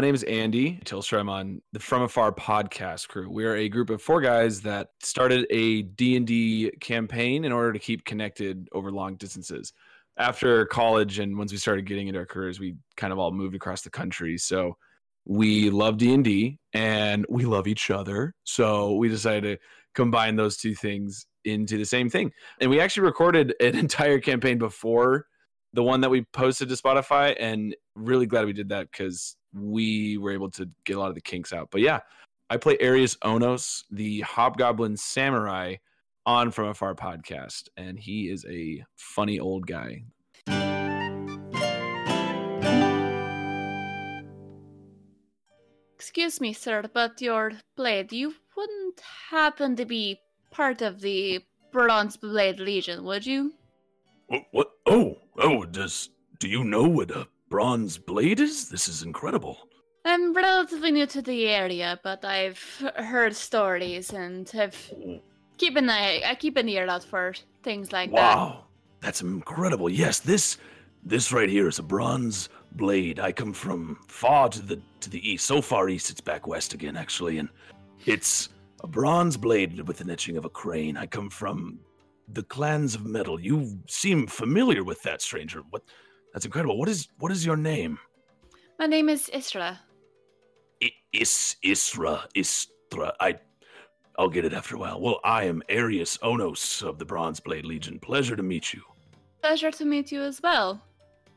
My name is Andy Tilstra. I'm on the From Afar podcast crew. We are a group of four guys that started a D&D campaign in order to keep connected over long distances. After college and once we started getting into our careers, we kind of all moved across the country. So we love D&D and we love each other. So we decided to combine those two things into the same thing. And we actually recorded an entire campaign before the one that we posted to Spotify and really glad we did that because we were able to get a lot of the kinks out. But yeah, I play Arius Onos, the Hobgoblin Samurai, on From Afar podcast, and he is a funny old guy. Excuse me, sir, but your blade, you wouldn't happen to be part of the Bronze Blade Legion, would you? What? what? Oh, oh, does do you know what a bronze blade is? This is incredible. I'm relatively new to the area, but I've heard stories and have keep an eye. I keep an ear out for things like that. Wow, that's incredible. Yes, this this right here is a bronze blade. I come from far to the to the east, so far east it's back west again, actually, and it's a bronze blade with an etching of a crane. I come from the clans of metal. You seem familiar with that, stranger. What? That's incredible. What is what is your name? My name is Isra. I, is Isra Istra. I I'll get it after a while. Well, I am Arius Onos of the Bronze Blade Legion. Pleasure to meet you. Pleasure to meet you as well.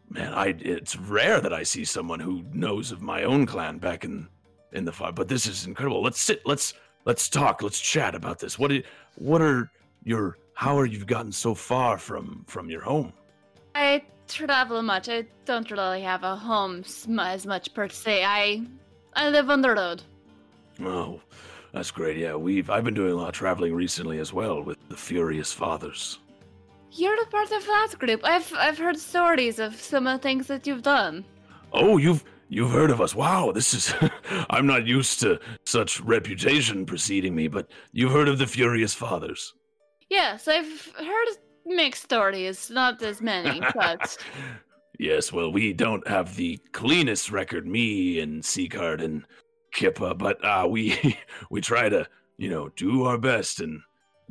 Man, I it's rare that I see someone who knows of my own clan back in in the fire, but this is incredible. Let's sit. Let's let's talk. Let's chat about this. What what are your how are you gotten so far from from your home? I travel much. I don't really have a home as much per se. I I live on the road. Oh, that's great. Yeah, we've I've been doing a lot of traveling recently as well with the Furious Fathers. You're a part of that group. I've I've heard stories of some of the things that you've done. Oh, you've you've heard of us. Wow, this is I'm not used to such reputation preceding me, but you've heard of the Furious Fathers. Yes, I've heard mixed stories, not as many, but. yes, well, we don't have the cleanest record, me and Seacard and Kippa, but uh, we we try to, you know, do our best and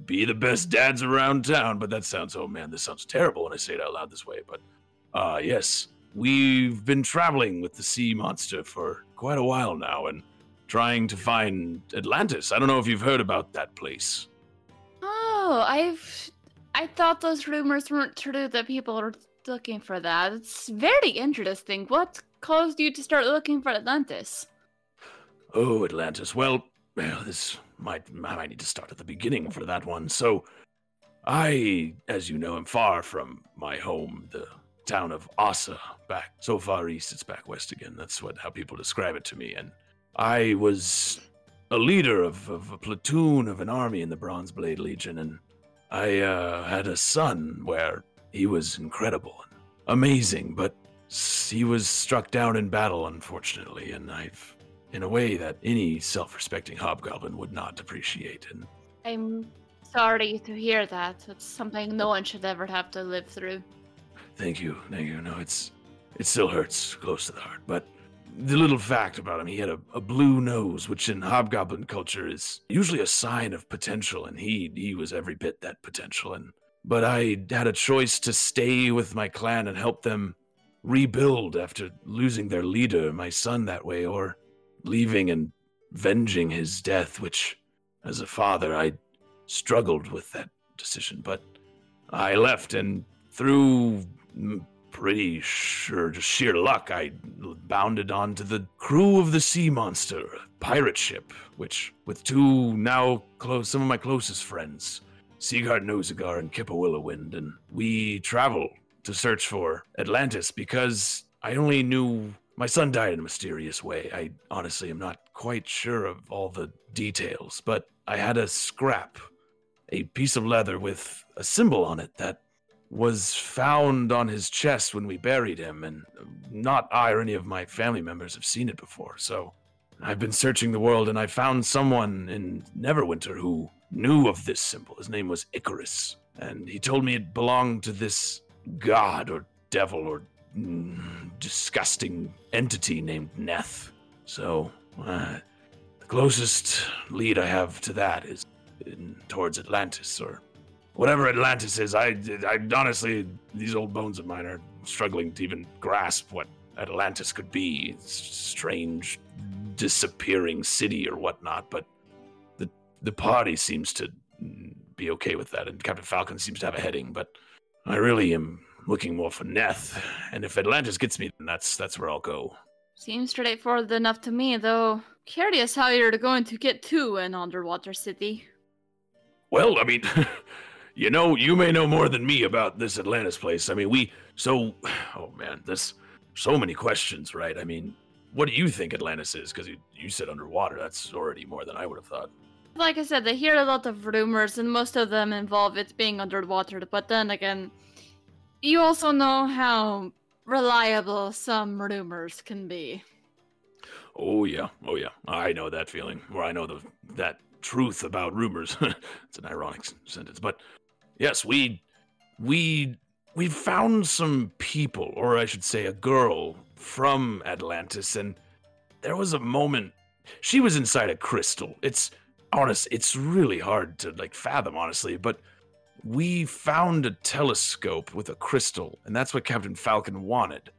be the best dads around town. But that sounds, oh man, this sounds terrible when I say it out loud this way. But uh, yes, we've been traveling with the sea monster for quite a while now and trying to find Atlantis. I don't know if you've heard about that place. Oh, I've I thought those rumors weren't true that people were looking for that. It's very interesting. What caused you to start looking for Atlantis? Oh, Atlantis. Well, well, this might I might need to start at the beginning for that one. So, I, as you know, am far from my home, the town of Asa, back so far east it's back west again. That's what how people describe it to me. And I was a leader of, of a platoon of an army in the Bronze Blade Legion, and I uh, had a son where he was incredible and amazing, but he was struck down in battle, unfortunately, and I've, in a way that any self-respecting hobgoblin would not appreciate. And I'm sorry to hear that. It's something no one should ever have to live through. Thank you, thank you. No, it's it still hurts close to the heart, but the little fact about him, he had a, a, blue nose, which in hobgoblin culture is usually a sign of potential, and he he was every bit that potential. And but I had a choice to stay with my clan and help them rebuild after losing their leader, my son, that way, or leaving and venging his death, which, as a father, I struggled with that decision. But I left, and through pretty sure, just sheer luck, I bounded onto the crew of the Sea Monster, pirate ship, which, with two now close, some of my closest friends, Seagard Nozagar and Kippa Willowwind, and we travel to search for Atlantis because I only knew my son died in a mysterious way. I honestly am not quite sure of all the details, but I had a scrap, a piece of leather with a symbol on it that was found on his chest when we buried him, and not I or any of my family members have seen it before. So I've been searching the world, and I found someone in Neverwinter who knew of this symbol. His name was Icarus, and he told me it belonged to this god or devil or mm, disgusting entity named Neth. So, uh, the closest lead I have to that is in, towards Atlantis or whatever Atlantis is. I, I honestly, these old bones of mine are struggling to even grasp what Atlantis could be. It's strange, disappearing city or whatnot. But the the party seems to be okay with that, and Captain Falcon seems to have a heading. But I really am looking more for Neth, and if Atlantis gets me, then that's that's where I'll go. Seems straightforward enough to me, though. Curious how you're going to get to an underwater city. Well, I mean, you know, you may know more than me about this Atlantis place. I mean, we so oh man, there's so many questions, right? I mean, what do you think Atlantis is? Because you, you said underwater. That's already more than I would have thought. Like I said, I hear a lot of rumors, and most of them involve it being underwater. But then again, you also know how reliable some rumors can be. Oh yeah, oh yeah. I know that feeling. Or I know the that truth about rumors. it's an ironic sentence, but yes, we we we found some people, or I should say, a girl from Atlantis, and there was a moment. She was inside a crystal. It's honest. It's really hard to like fathom, honestly, but we found a telescope with a crystal, and that's what Captain Falcon wanted.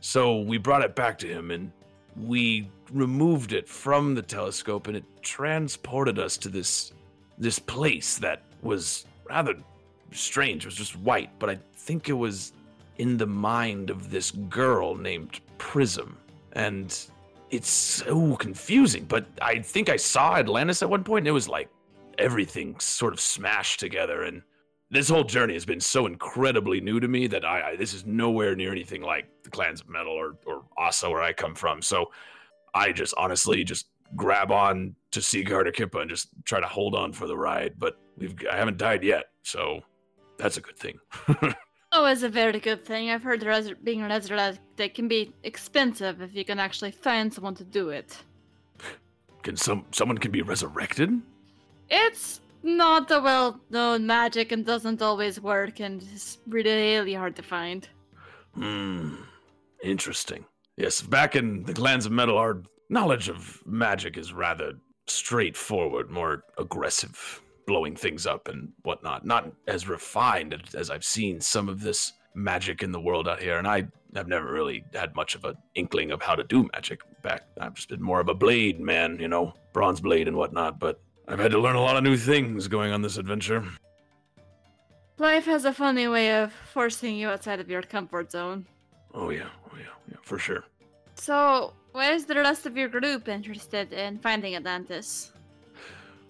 So we brought it back to him, and we removed it from the telescope, and it transported us to this this place that was rather strange. It was just white, but I think it was in the mind of this girl named Prism, and it's so confusing. But I think I saw Atlantis at one point, and it was like everything sort of smashed together and this whole journey has been so incredibly new to me that I, I, this is nowhere near anything like the clans of metal or or Asa where I come from. So I just honestly just grab on to Seaguard or Kippa and just try to hold on for the ride. But we've I haven't died yet, so that's a good thing. oh, it's a very good thing. I've heard res- being resurrected can be expensive if you can actually find someone to do it. Can some someone can be resurrected? It's not a well known magic and doesn't always work and is really hard to find. Hmm. Interesting. Yes, back in the clans of metal, our knowledge of magic is rather straightforward, more aggressive, blowing things up and whatnot. Not as refined as I've seen some of this magic in the world out here, and I have never really had much of an inkling of how to do magic back. I've just been more of a blade man, you know, bronze blade and whatnot, but I've had to learn a lot of new things going on this adventure. Life has a funny way of forcing you outside of your comfort zone. Oh yeah, oh yeah, yeah, for sure. So, why is the rest of your group interested in finding Atlantis?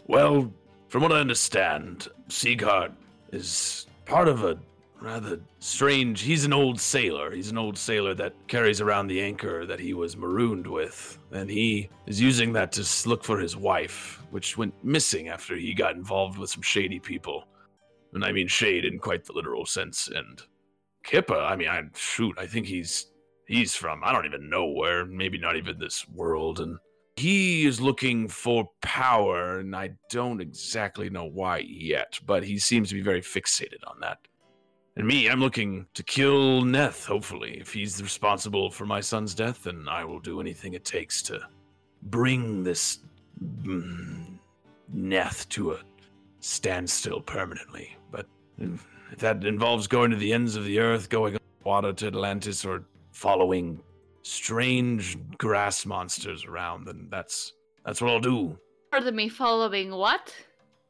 Well, from what I understand, Sieghart is part of a rather strange. He's an old sailor. He's an old sailor that carries around the anchor that he was marooned with, and he is using that to look for his wife, which went missing after he got involved with some shady people. And I mean shade in quite the literal sense. And Kippa, I mean, I shoot, I think he's he's from I don't even know where, maybe not even this world, and he is looking for power, and I don't exactly know why yet, but he seems to be very fixated on that. And me, I'm looking to kill Neth, hopefully. If he's responsible for my son's death, then I will do anything it takes to bring this mm, Neth to a standstill permanently. But if that involves going to the ends of the earth, going water to Atlantis, or following strange grass monsters around, then that's that's what I'll do. Pardon me, following what?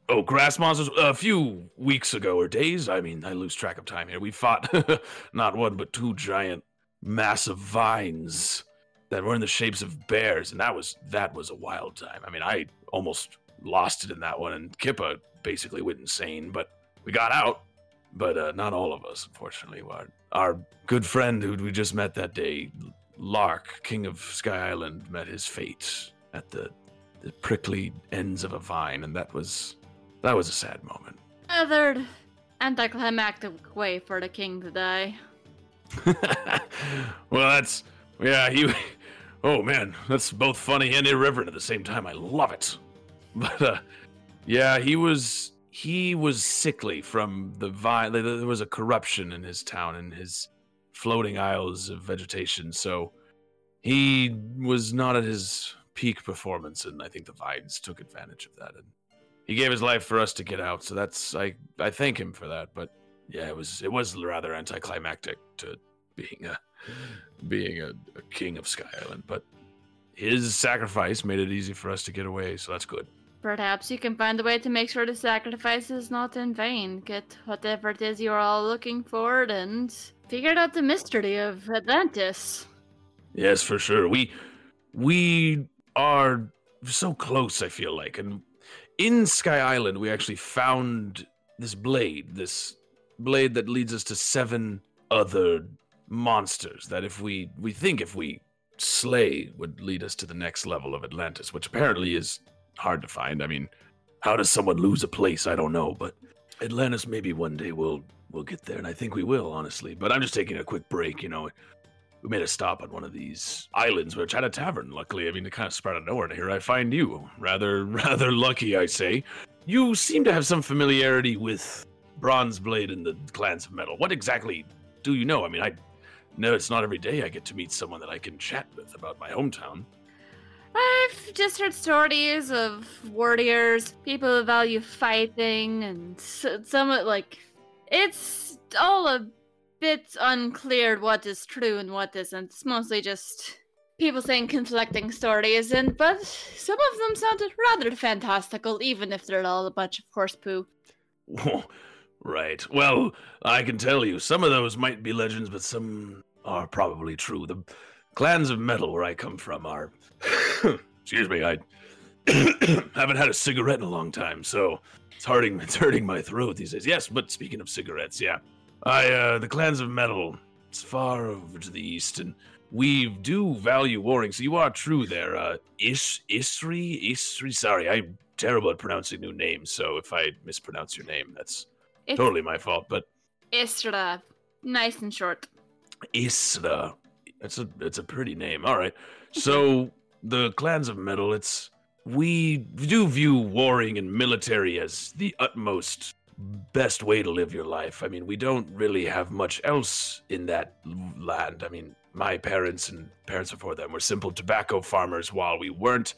Oh, grass monsters. A few weeks ago or days. I mean, I lose track of time here. We fought not one but two giant, massive vines that were in the shapes of bears, and that was that was a wild time. I mean, I almost lost it in that one, and Kippa basically went insane. But we got out. But uh, not all of us, unfortunately. Our, our good friend who we just met that day Lark, king of Sky Island, met his fate at the, the prickly ends of a vine, and that was that was a sad moment. A third anticlimactic way for the king to die. well, that's yeah. He, oh man, that's both funny and irreverent at the same time. I love it. But uh, yeah, he was he was sickly from the vine. There was a corruption in his town and his floating isles of vegetation. So he was not at his peak performance, and I think the vines took advantage of that. And he gave his life for us to get out. So that's I I thank him for that. But yeah, it was it was rather anticlimactic to being a being a, a king of Sky Island. But his sacrifice made it easy for us to get away. So that's good. Perhaps you can find a way to make sure the sacrifice is not in vain. Get whatever it is you're all looking for and figure out the mystery of Atlantis. Yes, for sure. We we are so close, I feel like. And in Sky Island, we actually found this blade, this blade that leads us to seven other monsters that if we we think if we slay would lead us to the next level of Atlantis, which apparently is hard to find. I mean, how does someone lose a place? I don't know, but Atlantis maybe one day we'll we'll get there, and I think we will, honestly. But I'm just taking a quick break, you know. We made a stop on one of these islands, which had a tavern. Luckily, I mean, it kind of spread out of nowhere. And here I find you. Rather, rather lucky, I say. You seem to have some familiarity with Bronze Blade and the Clans of Metal. What exactly do you know? I mean, I know it's not every day I get to meet someone that I can chat with about my hometown. I've just heard stories of warriors, people who value fighting, and some like it's all a bit unclear what is true and what isn't. It's mostly just people saying conflicting stories, and but some of them sounded rather fantastical, even if they're all a bunch of horse poo. right. Well, I can tell you, some of those might be legends, but some are probably true. The clans of metal where I come from are excuse me, I haven't had a cigarette in a long time, so it's hurting it's hurting my throat these days. Yes, but speaking of cigarettes, yeah. I uh the clans of metal, it's far over to the east, and we do value warring, so you are true there. Uh Ish Isri? Isri sorry, I'm terrible at pronouncing new names, so if I mispronounce your name, that's it's totally my fault. But Isra. Nice and short. Isra. That's a that's a pretty name. All right. So the clans of metal, it's we do view warring and military as the utmost best way to live your life. I mean, we don't really have much else in that land. I mean, my parents and parents before them were simple tobacco farmers while we weren't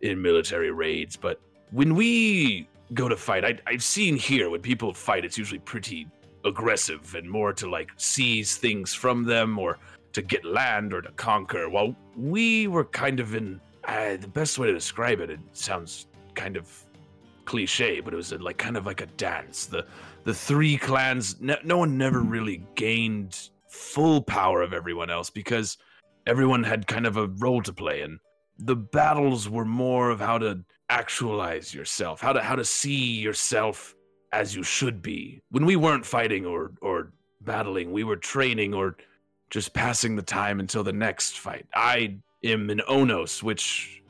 in military raids. But when we go to fight, I, I've seen here when people fight, it's usually pretty aggressive and more to like seize things from them or to get land or to conquer. While we were kind of in uh, the best way to describe it, it sounds kind of cliche, but it was a, like kind of like a dance. The the three clans, no, no one never really gained full power of everyone else because everyone had kind of a role to play, and the battles were more of how to actualize yourself, how to how to see yourself as you should be. When we weren't fighting or or battling, we were training or just passing the time until the next fight. I am an Onos, which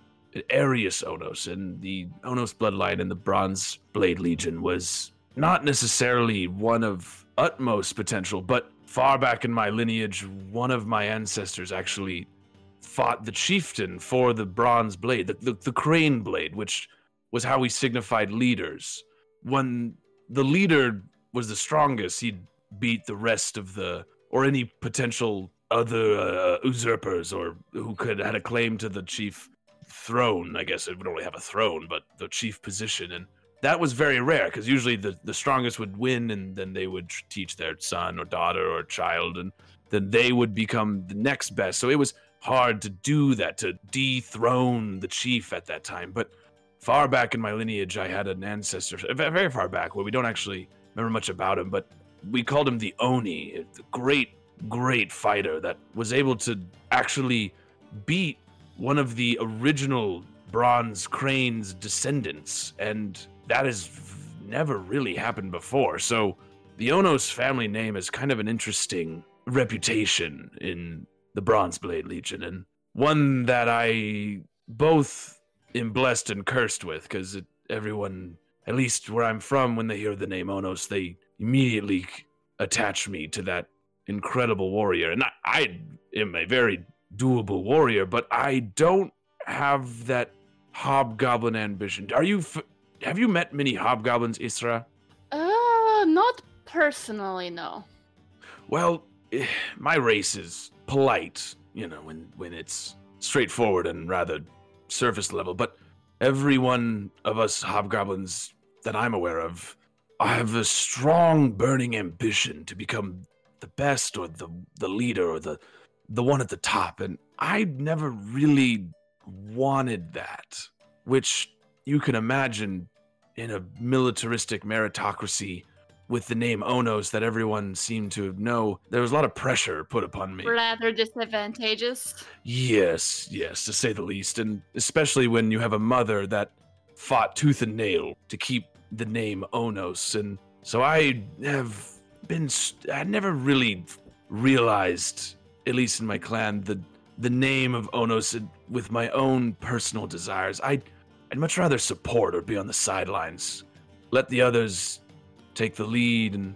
Arius Onos, and the Onos bloodline in the Bronze Blade Legion was not necessarily one of utmost potential, but far back in my lineage, one of my ancestors actually fought the chieftain for the bronze blade, the, the, the crane blade, which was how we signified leaders. When the leader was the strongest, he'd beat the rest of the or any potential other uh, usurpers or who could had a claim to the chief throne. I guess it would only have a throne, but the chief position, and that was very rare because usually the the strongest would win, and then they would teach their son or daughter or child, and then they would become the next best. So it was hard to do that to dethrone the chief at that time, but. Far back in my lineage, I had an ancestor, very far back, where we don't actually remember much about him, but we called him the Oni, the great, great fighter that was able to actually beat one of the original Bronze Crane's descendants, and that has never really happened before. So the Onos family name is kind of an interesting reputation in the Bronze Blade Legion, and one that I both am blessed and cursed with, because everyone, at least where I'm from, when they hear the name Onos, they immediately attach me to that incredible warrior. And I, I am a very doable warrior, but I don't have that hobgoblin ambition. Are you? F- have you met many hobgoblins, Isra? Uh, not personally, no. Well, eh, my race is polite, you know, when when it's straightforward and rather surface level. But every one of us hobgoblins that I'm aware of, I have a strong, burning ambition to become the best or the the leader or the the one at the top, and I never really wanted that, which you can imagine in a militaristic meritocracy with the name Onos that everyone seemed to know, there was a lot of pressure put upon me. Rather disadvantageous. Yes, yes, to say the least. And especially when you have a mother that fought tooth and nail to keep the name Onos. And so I have been, I never really realized, at least in my clan, the the name of Onos with my own personal desires. I, I'd much rather support or be on the sidelines. Let the others take the lead, and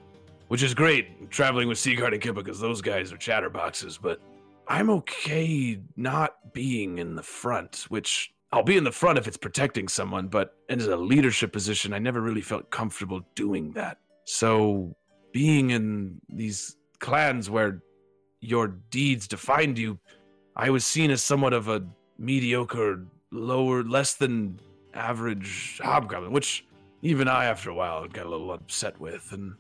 which is great traveling with Seagard and Kippa because those guys are chatterboxes. But I'm okay not being in the front, which I'll be in the front if it's protecting someone. But as a leadership position, I never really felt comfortable doing that. So being in these clans where your deeds defined you, I was seen as somewhat of a mediocre, lower, less than average hobgoblin, which even I, after a while, got a little upset with. And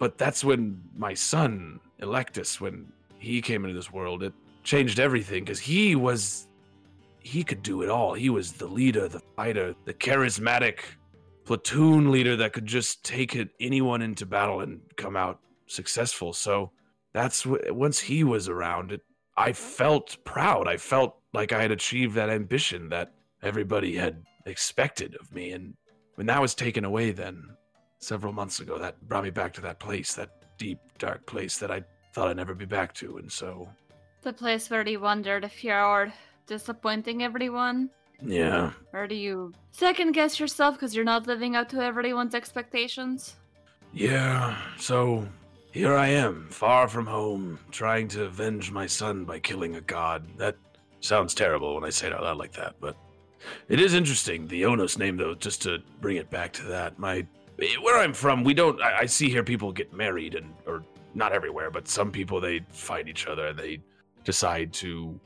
but that's when my son Electus, when he came into this world, it changed everything because he was he could do it all. He was the leader, the fighter, the charismatic platoon leader that could just take it, anyone into battle and come out successful. So that's what, once he was around, it I felt proud. I felt like I had achieved that ambition that everybody had expected of me. And when that was taken away, then several months ago, that brought me back to that place, that deep, dark place that I thought I'd never be back to. And so. The place where you wondered if you're disappointing everyone? Yeah. Or do you second guess yourself because you're not living up to everyone's expectations? Yeah, so here I am, far from home, trying to avenge my son by killing a god. That sounds terrible when I say it out loud like that, but it is interesting. The Onos name, though, just to bring it back to that, my where I'm from, we don't. I, I see here people get married, and or not everywhere, but some people they fight each other and they decide to,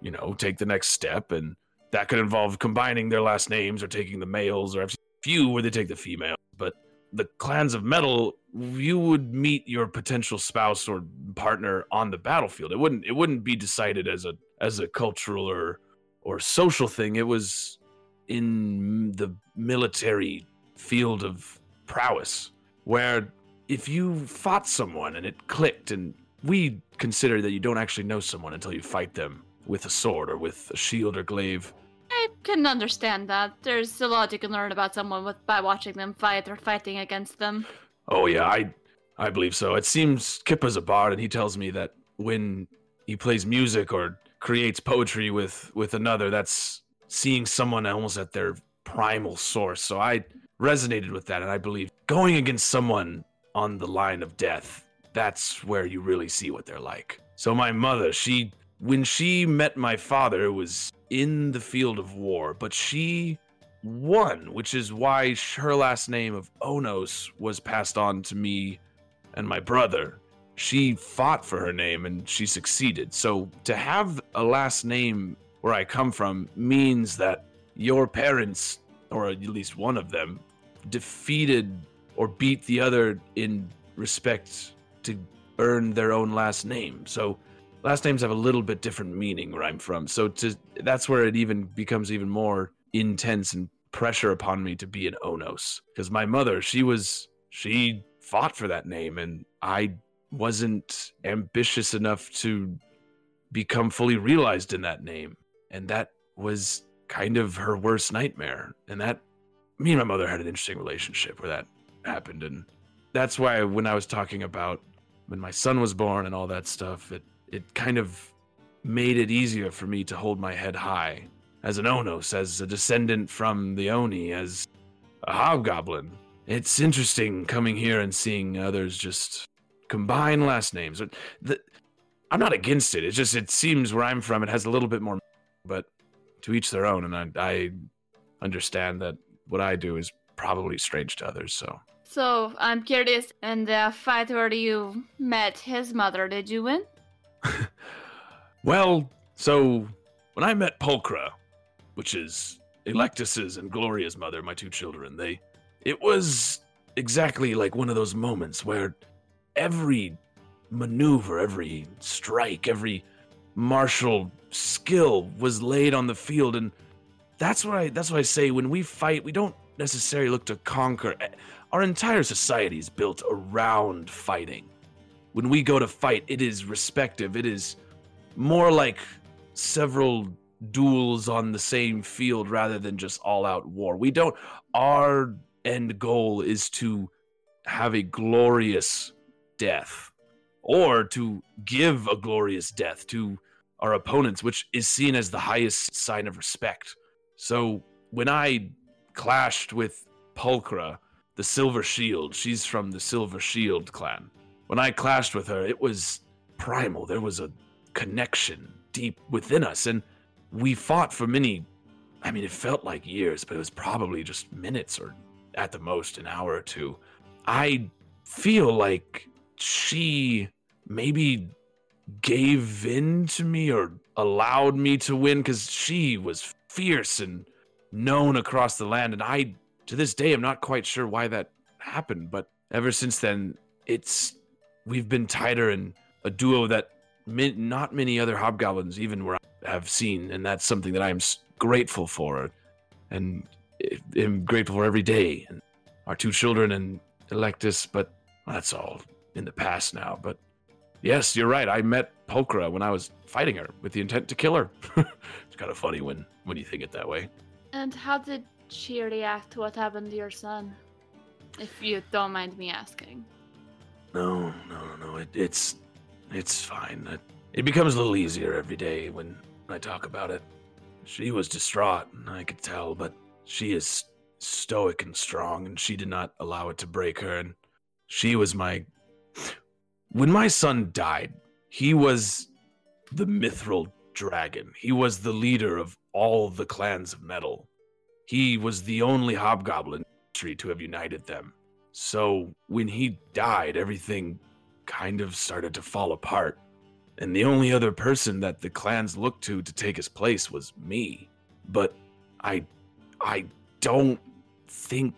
you know, take the next step, and that could involve combining their last names or taking the males, or a few where they take the female. But the clans of metal you would meet your potential spouse or partner on the battlefield it wouldn't it wouldn't be decided as a as a cultural or or social thing it was in the military field of prowess where if you fought someone and it clicked and we consider that you don't actually know someone until you fight them with a sword or with a shield or glaive I can understand that. There's a lot you can learn about someone with, by watching them fight or fighting against them. Oh yeah, I I believe so. It seems Kippa's a bard, and he tells me that when he plays music or creates poetry with with another, that's seeing someone almost at their primal source. So I resonated with that, and I believe going against someone on the line of death, that's where you really see what they're like. So my mother, she when she met my father, it was in the field of war, but she won, which is why her last name of Onos was passed on to me and my brother. She fought for her name and she succeeded. So to have a last name where I come from means that your parents, or at least one of them, defeated or beat the other in respect to earn their own last name. So last names have a little bit different meaning where I'm from. So to that's where it even becomes even more intense and pressure upon me to be an Onos because my mother, she was she fought for that name and I wasn't ambitious enough to become fully realized in that name. And that was kind of her worst nightmare. And that me and my mother had an interesting relationship where that happened and that's why when I was talking about when my son was born and all that stuff, it it kind of made it easier for me to hold my head high. As an Onos, as a descendant from the Oni, as a hobgoblin. It's interesting coming here and seeing others just combine last names. The, I'm not against it. It's just it seems where I'm from, it has a little bit more, but to each their own. And I, I understand that what I do is probably strange to others. So. So I'm curious. In the fight where you met his mother, did you win? well, so when I met Pulchra, which is Electus's and Gloria's mother, my two children, they it was exactly like one of those moments where every maneuver, every strike, every martial skill was laid on the field and that's why I that's why I say when we fight, we don't necessarily look to conquer. Our entire society is built around fighting. When we go to fight, it is respective. It is more like several duels on the same field rather than just all out war. We don't, our end goal is to have a glorious death or to give a glorious death to our opponents, which is seen as the highest sign of respect. So when I clashed with Pulchra, the Silver Shield, she's from the Silver Shield clan. When I clashed with her, it was primal. There was a connection deep within us. And we fought for many i mean it felt like years but it was probably just minutes or at the most an hour or two i feel like she maybe gave in to me or allowed me to win because she was fierce and known across the land and i to this day i'm not quite sure why that happened but ever since then it's we've been tighter and a duo that not many other hobgoblins even were have seen, and that's something that I am grateful for, and am grateful for every day. And our two children and Electus, but that's all in the past now. But yes, you're right. I met Pulchra when I was fighting her with the intent to kill her. it's kind of funny when when you think it that way. And how did she react to what happened to your son? If you don't mind me asking. No, no, no. It, it's it's fine. It, it becomes a little easier every day when I talk about it. She was distraught, and I could tell, but she is stoic and strong, and she did not allow it to break her. And she was my. When my son died, he was the mithril dragon. He was the leader of all the clans of metal. He was the only hobgoblin tree to have united them. So when he died, everything kind of started to fall apart and the only other person that the clans looked to to take his place was me. But I, I don't think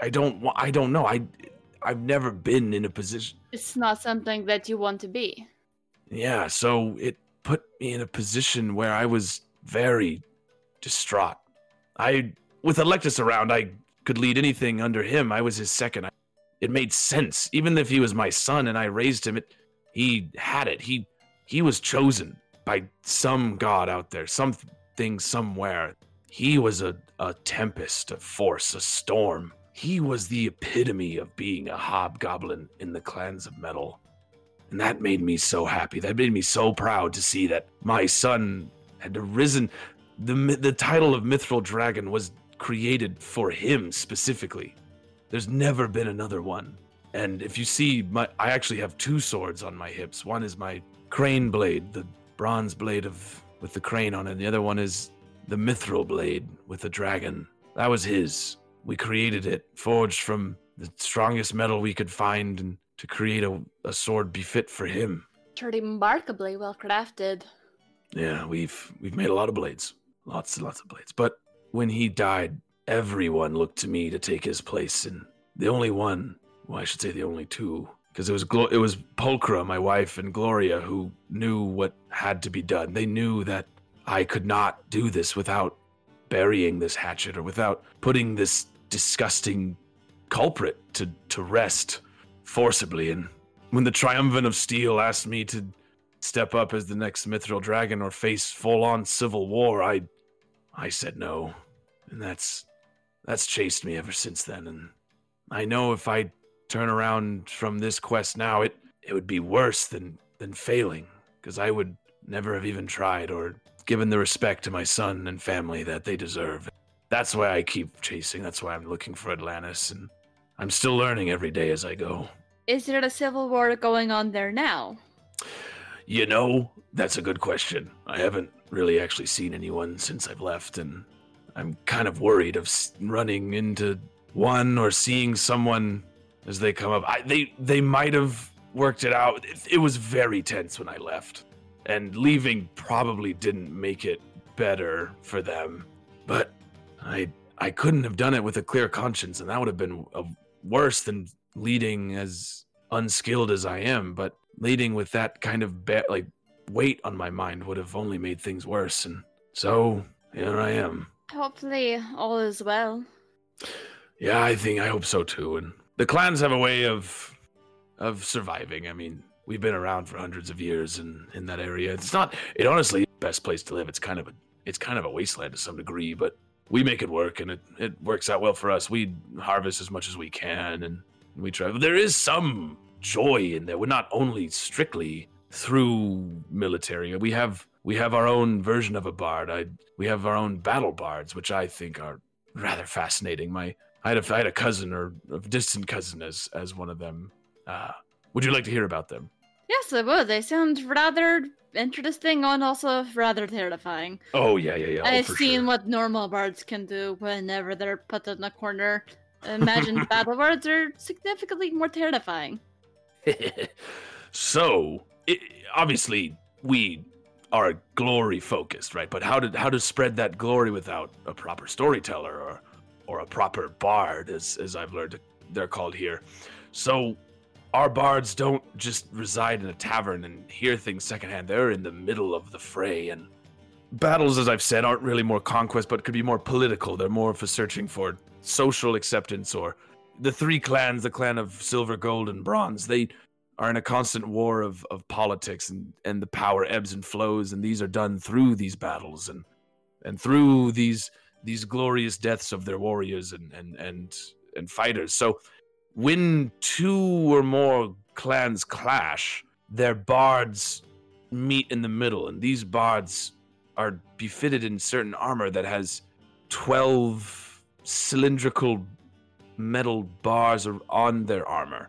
I don't I don't know. I I've never been in a position. It's not something that you want to be. Yeah, so it put me in a position where I was very distraught. I with Electus around, I could lead anything under him. I was his second. It made sense, even if he was my son and I raised him. It he had it. He he was chosen by some god out there, something somewhere. He was a, a tempest, a force, a storm. He was the epitome of being a hobgoblin in the clans of metal. And that made me so happy. That made me so proud to see that my son had arisen. The, the title of Mithril Dragon was created for him specifically. There's never been another one. And if you see, my, I actually have two swords on my hips. One is my crane blade, the bronze blade of with the crane on it. And the other one is the mithril blade with the dragon. That was his. We created it, forged from the strongest metal we could find, and to create a, a sword befit for him. remarkably well crafted. Yeah, we've we've made a lot of blades, lots and lots of blades. But when he died, everyone looked to me to take his place, and the only one, well, I should say the only two because it was Glo- it was Pulchra, my wife, and Gloria who knew what had to be done. They knew that I could not do this without burying this hatchet or without putting this disgusting culprit to to rest forcibly. And when the Triumvirate of Steel asked me to step up as the next Mithril Dragon or face full-on civil war, I I said no, and that's that's chased me ever since then. And I know if I turn around from this quest now, it it would be worse than than failing because I would never have even tried or given the respect to my son and family that they deserve. That's why I keep chasing. That's why I'm looking for Atlantis, and I'm still learning every day as I go. Is there a civil war going on there now? You know, that's a good question. I haven't really actually seen anyone since I've left, and I'm kind of worried of running into one or seeing someone as they come up. I, they they might have worked it out. It, it was very tense when I left, and leaving probably didn't make it better for them. But I I couldn't have done it with a clear conscience, and that would have been uh worse than leading as unskilled as I am. But leading with that kind of ba- like weight on my mind would have only made things worse. And so here I am. Hopefully, all is well. Yeah, I think I hope so too. And the clans have a way of of surviving. I mean, we've been around for hundreds of years in in that area. It's not it honestly the best place to live. It's kind of a it's kind of a wasteland to some degree, but we make it work and it, it works out well for us. We harvest as much as we can and we try. There is some joy in there. We're not only strictly through military. We have we have our own version of a bard. I we have our own battle bards, which I think are rather fascinating. My I had a I had a cousin or a distant cousin as as one of them. Uh, would you like to hear about them? Yes, I would. They sound rather interesting and also rather terrifying. Oh yeah, yeah, yeah. oh, I've seen sure. what normal bards can do whenever they're put in a corner. Imagine battle bards are significantly more terrifying. so it, obviously we are glory focused, right? But how to how to spread that glory without a proper storyteller or or a proper bard, as as I've learned they're called here. So our bards don't just reside in a tavern and hear things secondhand. They're in the middle of the fray and battles, as I've said, aren't really more conquest, but could be more political. They're more for searching for social acceptance or the three clans, the clan of silver, gold, and bronze, they are in a constant war of, of politics and, and the power ebbs and flows, and these are done through these battles and and through these these glorious deaths of their warriors and and and, and fighters. So when two or more clans clash, their bards meet in the middle, and these bards are befitted in certain armor that has twelve cylindrical metal bars on their armor.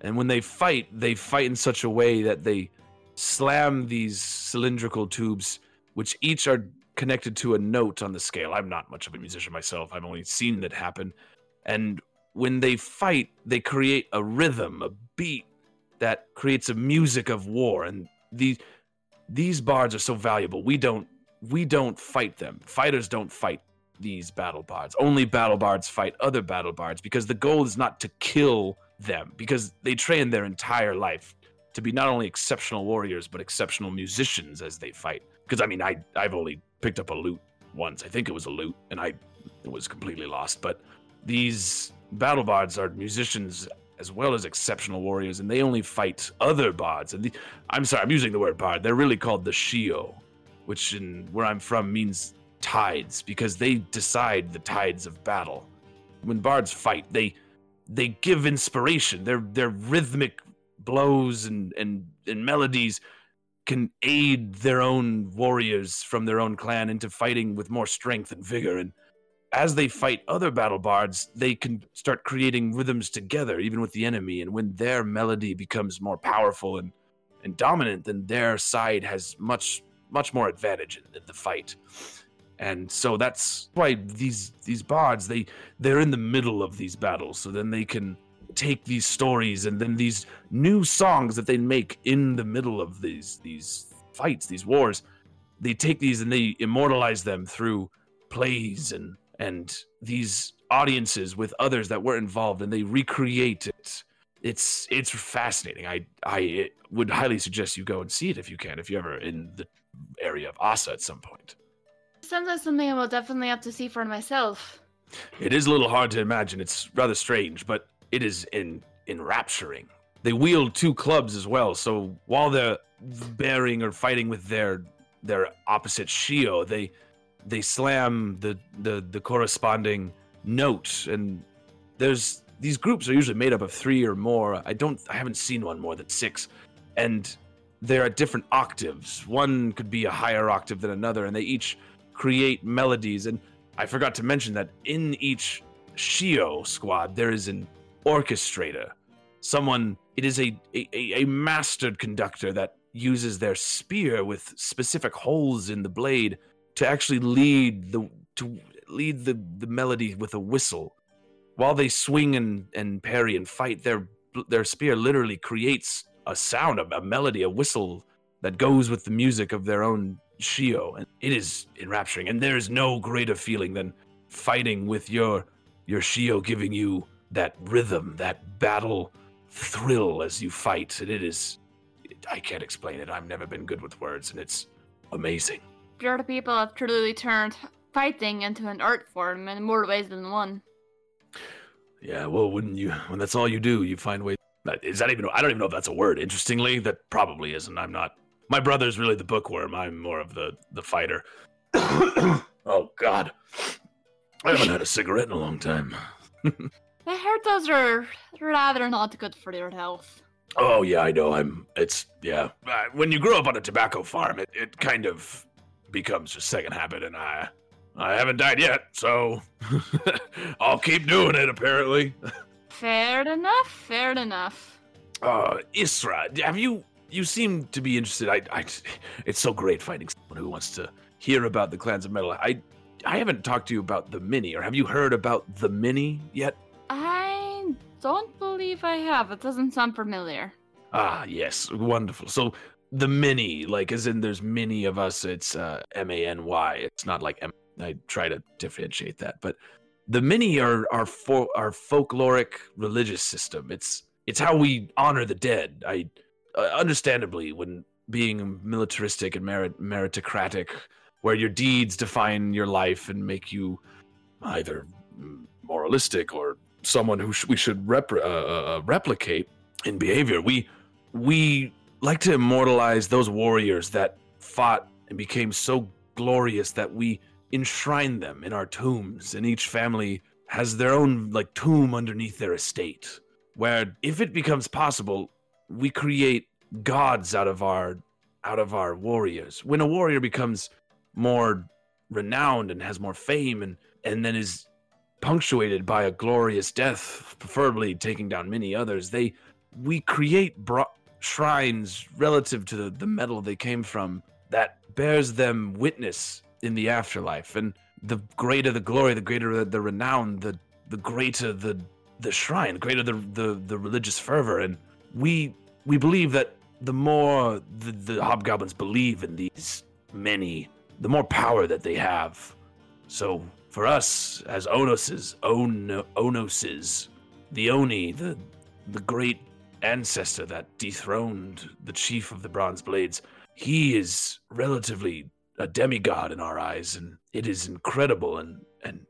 And when they fight, they fight in such a way that they slam these cylindrical tubes, which each are connected to a note on the scale. I'm not much of a musician myself, I've only seen that happen. And when they fight, they create a rhythm, a beat that creates a music of war. And these these bards are so valuable. We don't we don't fight them. Fighters don't fight these battle bards. Only battle bards fight other battle bards because the goal is not to kill them because they train their entire life to be not only exceptional warriors but exceptional musicians as they fight. Because I mean, I I've only picked up a lute once. I think it was a lute, and I was completely lost. But these battle bards are musicians as well as exceptional warriors, and they only fight other bards. And the, I'm sorry, I'm using the word bard. They're really called the shio, which in where I'm from means tides because they decide the tides of battle. When bards fight, they they give inspiration. Their their rhythmic blows and and, and melodies can aid their own warriors from their own clan into fighting with more strength and vigor. And as they fight other battle bards, they can start creating rhythms together, even with the enemy. And when their melody becomes more powerful and, and dominant, then their side has much much more advantage in, in the fight. And so that's why these these bards they they're in the middle of these battles, so then they can take these stories and then these new songs that they make in the middle of these these fights, these wars. They take these and they immortalize them through plays and and these audiences with others that were involved and they recreate it. It's it's fascinating. I I would highly suggest you go and see it if you can, if you're ever in the area of Asa at some point. Sounds like something I will definitely have to see for myself. It is a little hard to imagine. It's rather strange, but it is in enrapturing. They wield two clubs as well, so while they're bearing or fighting with their their opposite shio, they they slam the the the corresponding note and there's these groups are usually made up of three or more. I don't I haven't seen one more than six. And they're at different octaves. One could be a higher octave than another, and they each create melodies. And I forgot to mention that in each Shio squad, there is an orchestrator. Someone, it is a, a, a mastered conductor that uses their spear with specific holes in the blade to actually lead the to lead the, the melody with a whistle. While they swing and, and parry and fight, their their spear literally creates a sound, a, a melody, a whistle that goes with the music of their own Shio. And it is enrapturing. And there is no greater feeling than fighting with your your Shio giving you that rhythm, that battle thrill as you fight. And it is I can't explain it. I've never been good with words, and it's amazing. Pure people have truly turned fighting into an art form in more ways than one. Yeah, well, when you when that's all you do, you find ways. Is that even? I don't even know if that's a word. Interestingly, that probably isn't. I'm not. My brother's really the bookworm. I'm more of the the fighter. oh God, I haven't had a cigarette in a long time. I heard those are rather not good for your health. Oh yeah, I know. I'm. It's yeah. Uh, when you grow up on a tobacco farm, it, it kind of becomes just second habit, and I I haven't died yet, so I'll keep doing it. Apparently. Fair enough. Fair enough. Uh, Isra, have you? You seem to be interested. I, I, it's so great finding someone who wants to hear about the clans of metal. I, I haven't talked to you about the mini, or have you heard about the mini yet? I don't believe I have. It doesn't sound familiar. Ah, yes, wonderful. So the mini, like as in there's many of us, it's uh, M A N Y. It's not like M. I try to differentiate that, but the mini are our fo- our folkloric religious system. It's it's how we honor the dead. I uh, understandably when being militaristic and merit- meritocratic, where your deeds define your life and make you either moralistic or someone who sh- we should rep- uh, uh, uh, replicate in behavior. We we like to immortalize those warriors that fought and became so glorious that we enshrine them in our tombs, and each family has their own like tomb underneath their estate. Where if it becomes possible, we create gods out of our out of our warriors. When a warrior becomes more renowned and has more fame and and then is punctuated by a glorious death, preferably taking down many others, they we create bro- shrines relative to the, the metal they came from that bears them witness in the afterlife. And the greater the glory, the greater the, the renown, the the greater the the shrine, the greater the, the the religious fervor. And we we believe that the more the, the hobgoblins believe in these many, the more power that they have. So for us as Onoses, On Onoses, the Oni, the the great ancestor that dethroned the chief of the Bronze Blades, he is relatively a demigod in our eyes, and it is incredible and and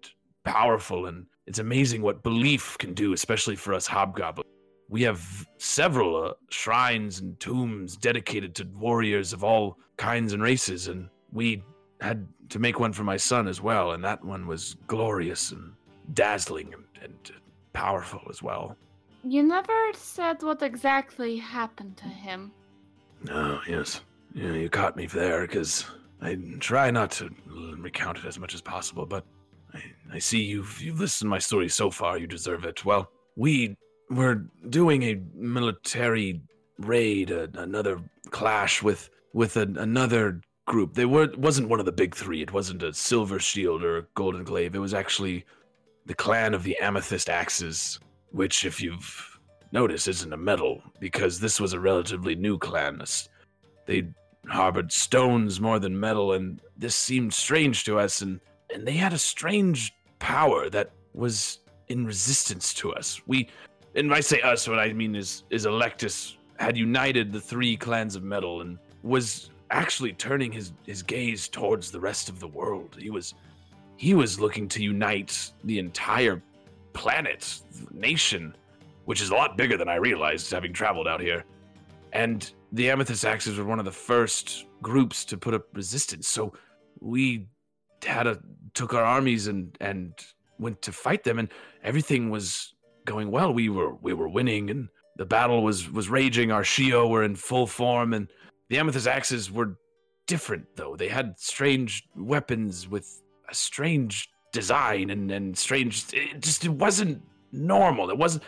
powerful, and it's amazing what belief can do, especially for us hobgoblins. We have several uh, shrines and tombs dedicated to warriors of all kinds and races, and we had to make one for my son as well, and that one was glorious and dazzling and, and powerful as well. You never said what exactly happened to him. No, yes. Yeah, you caught me there because I try not to recount it as much as possible, but I, I see you've you've listened to my story so far. You deserve it. Well, we were doing a military raid, a, another clash with with a, another group. They were wasn't one of the big three. It wasn't a Silver Shield or a Golden Glaive. It was actually the clan of the Amethyst Axes, which, if you've noticed, isn't a metal because this was a relatively new clan. They harbored stones more than metal, and this seemed strange to us, and, and they had a strange power that was in resistance to us. We, and when I say us, what I mean is, is Electus had united the three clans of metal and was actually turning his, his gaze towards the rest of the world. He was he was looking to unite the entire planet, nation, which is a lot bigger than I realized having traveled out here. And the Amethyst Axes were one of the first groups to put up resistance. So we had a took our armies and and went to fight them, and everything was going well. We were we were winning, and the battle was was raging. Our Shio were in full form, and The amethyst axes were different, though. They had strange weapons with a strange design and, and strange. It just it wasn't normal. It wasn't.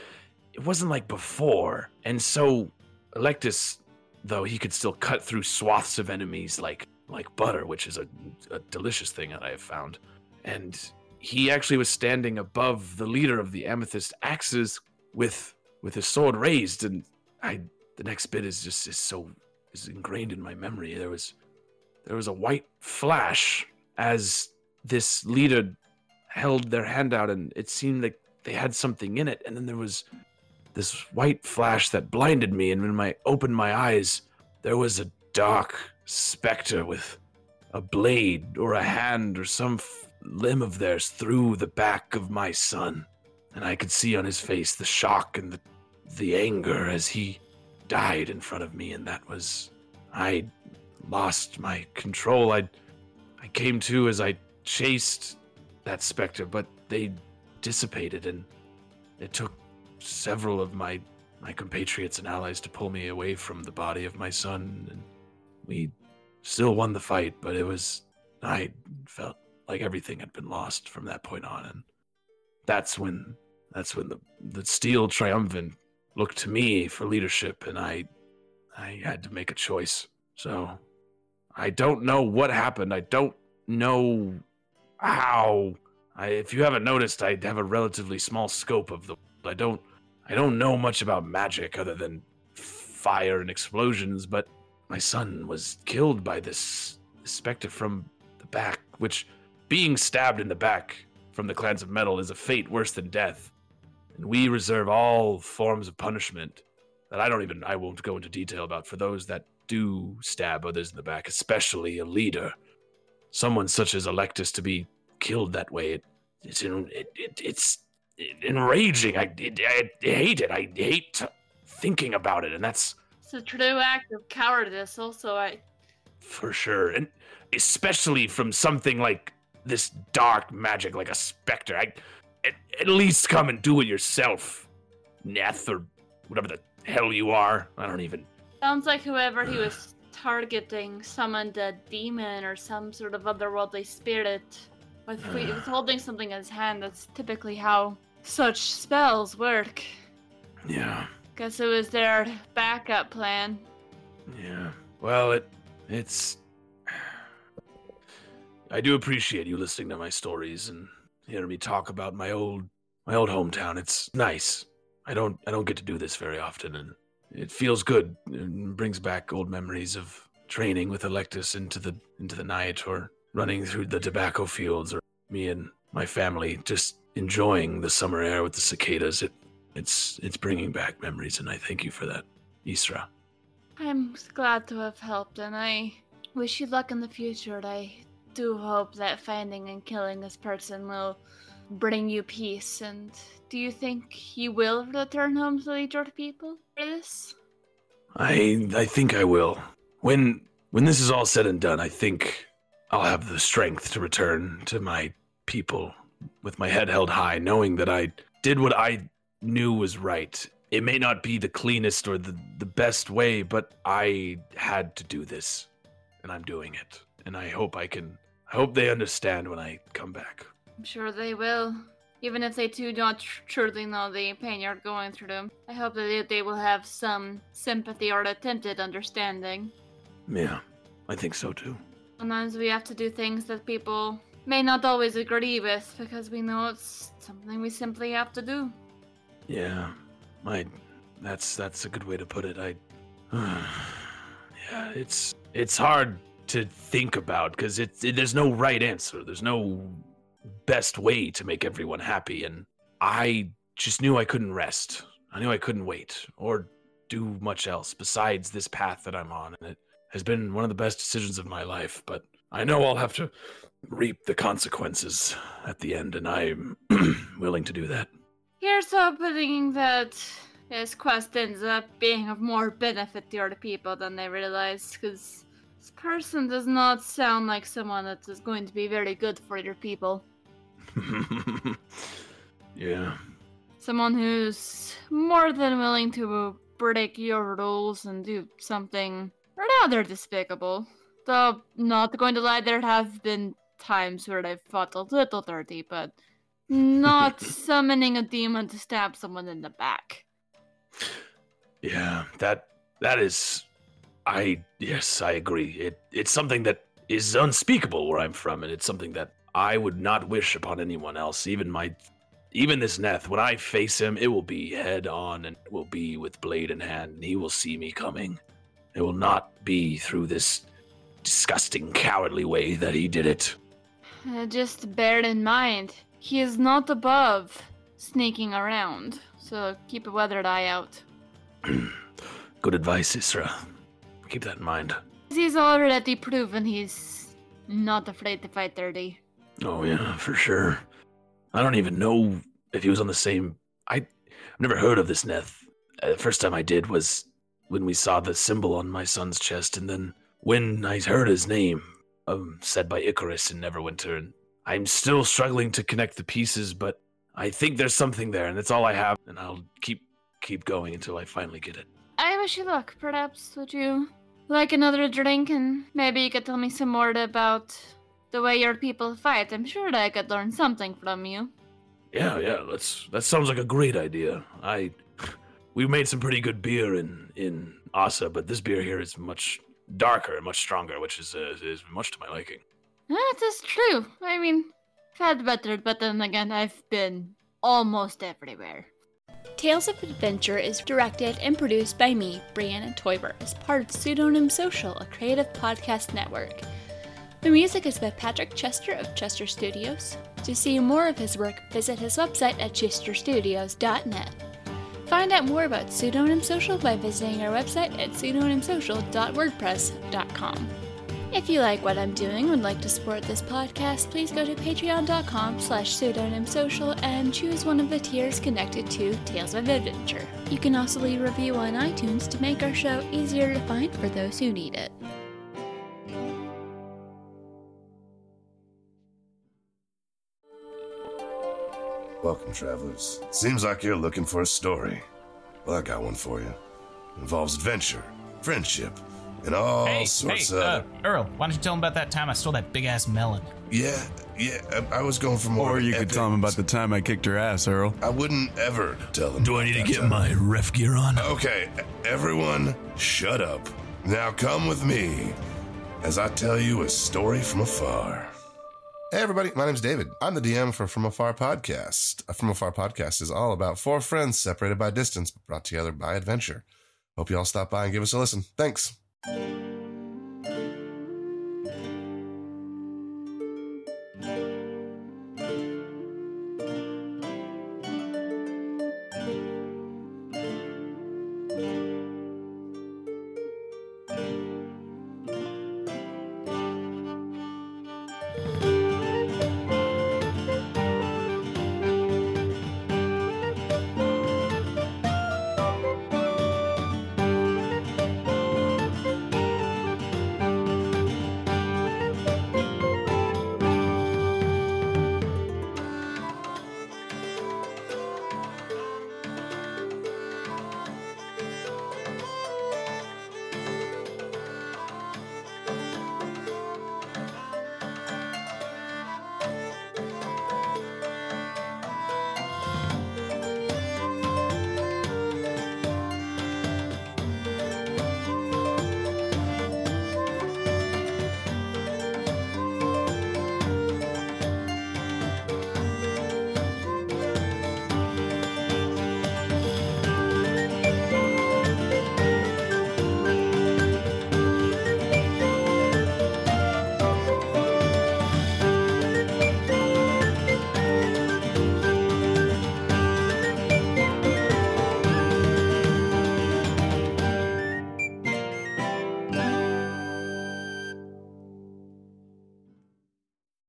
It wasn't like before. And so, Electus, though he could still cut through swaths of enemies like like butter, which is a, a delicious thing that I have found. And he actually was standing above the leader of the amethyst axes with with his sword raised and i the next bit is just is so is ingrained in my memory. There was there was a white flash as this leader held their hand out and it seemed like they had something in it and then there was this white flash that blinded me and when i opened my eyes there was a dark specter with a blade or a hand or some limb of theirs through the back of my son and i could see on his face the shock and the the anger as he died in front of me and that was i lost my control. I i came to as i chased that specter but they dissipated and it took several of my my compatriots and allies to pull me away from the body of my son and we still won the fight but it was i felt like everything had been lost from that point on and that's when that's when the the steel triumphant looked to me for leadership and i i had to make a choice. So i don't know what happened. I don't know how. I, if you haven't noticed i have a relatively small scope of the i don't i don't know much about magic other than fire and explosions but my son was killed by this specter from the back which being stabbed in the back from the clans of metal is a fate worse than death and we reserve all forms of punishment that I don't even I won't go into detail about for those that do stab others in the back, especially a leader, someone such as Electus to be killed that way. It, it's it, it, it's enraging. I, it, I hate it. I hate thinking about it, and that's It's a true act of cowardice. Also, I for sure, and especially from something like this dark magic, like a specter. I at, at least come and do it yourself, Neth, or whatever the hell you are. I don't even. sounds like whoever he was targeting summoned a demon or some sort of otherworldly spirit. With if he was holding something in his hand. That's typically how such spells work. Yeah, Guess it was their backup plan. yeah. Well, it, it's. I do appreciate you listening to my stories and hearing me talk about my old, my old hometown. It's nice. I don't, I don't get to do this very often, and it feels good and brings back old memories of training with Electus into the into the night or running through the tobacco fields or me and my family just enjoying the summer air with the cicadas. It it's it's bringing back memories and I thank you for that, Isra. I'm glad to have helped, and I wish you luck in the future. I do hope that finding and killing this person will bring you peace. And do you think you will return home to lead your people for this? I I think I will. When when this is all said and done, I think I'll have the strength to return to my people with my head held high, knowing that I did what I knew was right. It may not be the cleanest or the, the best way, but I had to do this. And I'm doing it. And I hope I can I hope they understand when I come back. I'm sure they will. Even if they too don't truly know the pain you're going through. Them. I hope that they, they will have some sympathy or attempted understanding. Yeah, I think so too. Sometimes we have to do things that people may not always agree with because we know it's something we simply have to do. Yeah, I. That's that's a good way to put it. I. yeah, it's it's hard to think about because it, it there's no right answer. There's no best way to make everyone happy, and I just knew I couldn't rest. I knew I couldn't wait or do much else besides this path that I'm on, and it has been one of the best decisions of my life. But I know I'll have to reap the consequences at the end, and I'm willing to do that. Here's hoping that this quest ends up being of more benefit to other people than they realize, because this person does not sound like someone that is going to be very good for your people. yeah. Someone who's more than willing to break your rules and do something rather despicable. Though, not going to lie, there have been times where I've fought a little dirty, but not summoning a demon to stab someone in the back. Yeah, that that is I yes, I agree. It it's something that is unspeakable where I'm from, and it's something that I would not wish upon anyone else, even my even this Neth. When I face him, it will be head on and it will be with blade in hand, and he will see me coming. It will not be through this disgusting, cowardly way that he did it. Uh, just bear it in mind, he is not above sneaking around, so keep a weathered eye out. Good advice, Isra. Keep that in mind. He's already proven he's not afraid to fight dirty. Oh yeah, for sure. I don't even know if he was on the same. I, I've never heard of this Neth. Uh, the first time I did was when we saw the symbol on my son's chest, and then when I heard his name, um, said by Icarus in Neverwinter, and I'm still struggling to connect the pieces, but I think there's something there, and that's all I have, and I'll keep keep going until I finally get it. I wish you luck. Perhaps would you like another drink, and maybe you could tell me some more about the way your people fight. I'm sure that I could learn something from you. Yeah, yeah, let's. That sounds like a great idea. I, we made some pretty good beer in in Asa, but this beer here is much darker and much stronger, which is uh, is much to my liking. That is true. I mean, I've had better, but then again, I've been almost everywhere. Tales of Adventure is directed and produced by me, Brianna Toiber, as part of Pseudonym Social, a creative podcast network. The music is by Patrick Chester of Chester Studios. To see more of his work, visit his website at chesterstudios.net. Find out more about Pseudonym Social by visiting our website at pseudonymsocial.wordpress.com. If you like what I'm doing and would like to support this podcast, please go to patreon.com slash pseudonymsocial and choose one of the tiers connected to Tales of Adventure. You can also leave a review on iTunes to make our show easier to find for those who need it. Welcome, travelers. Seems like you're looking for a story. Well, I got one for you. It involves adventure, friendship, and all Hey, sorts hey, of. uh, Earl, why don't you tell him about that time I stole that big ass melon? Yeah, yeah. I, I was going for more. Or you could tell him about the time I kicked her ass, Earl. I wouldn't ever tell them. Do I need to get time. my ref gear on? Okay, everyone, shut up. Now come with me as I tell you a story from afar. Hey, everybody, my name's David. I'm the DM for From Afar Podcast. A From Afar Podcast is all about four friends separated by distance but brought together by adventure. Hope you all stop by and give us a listen. Thanks. Thank you.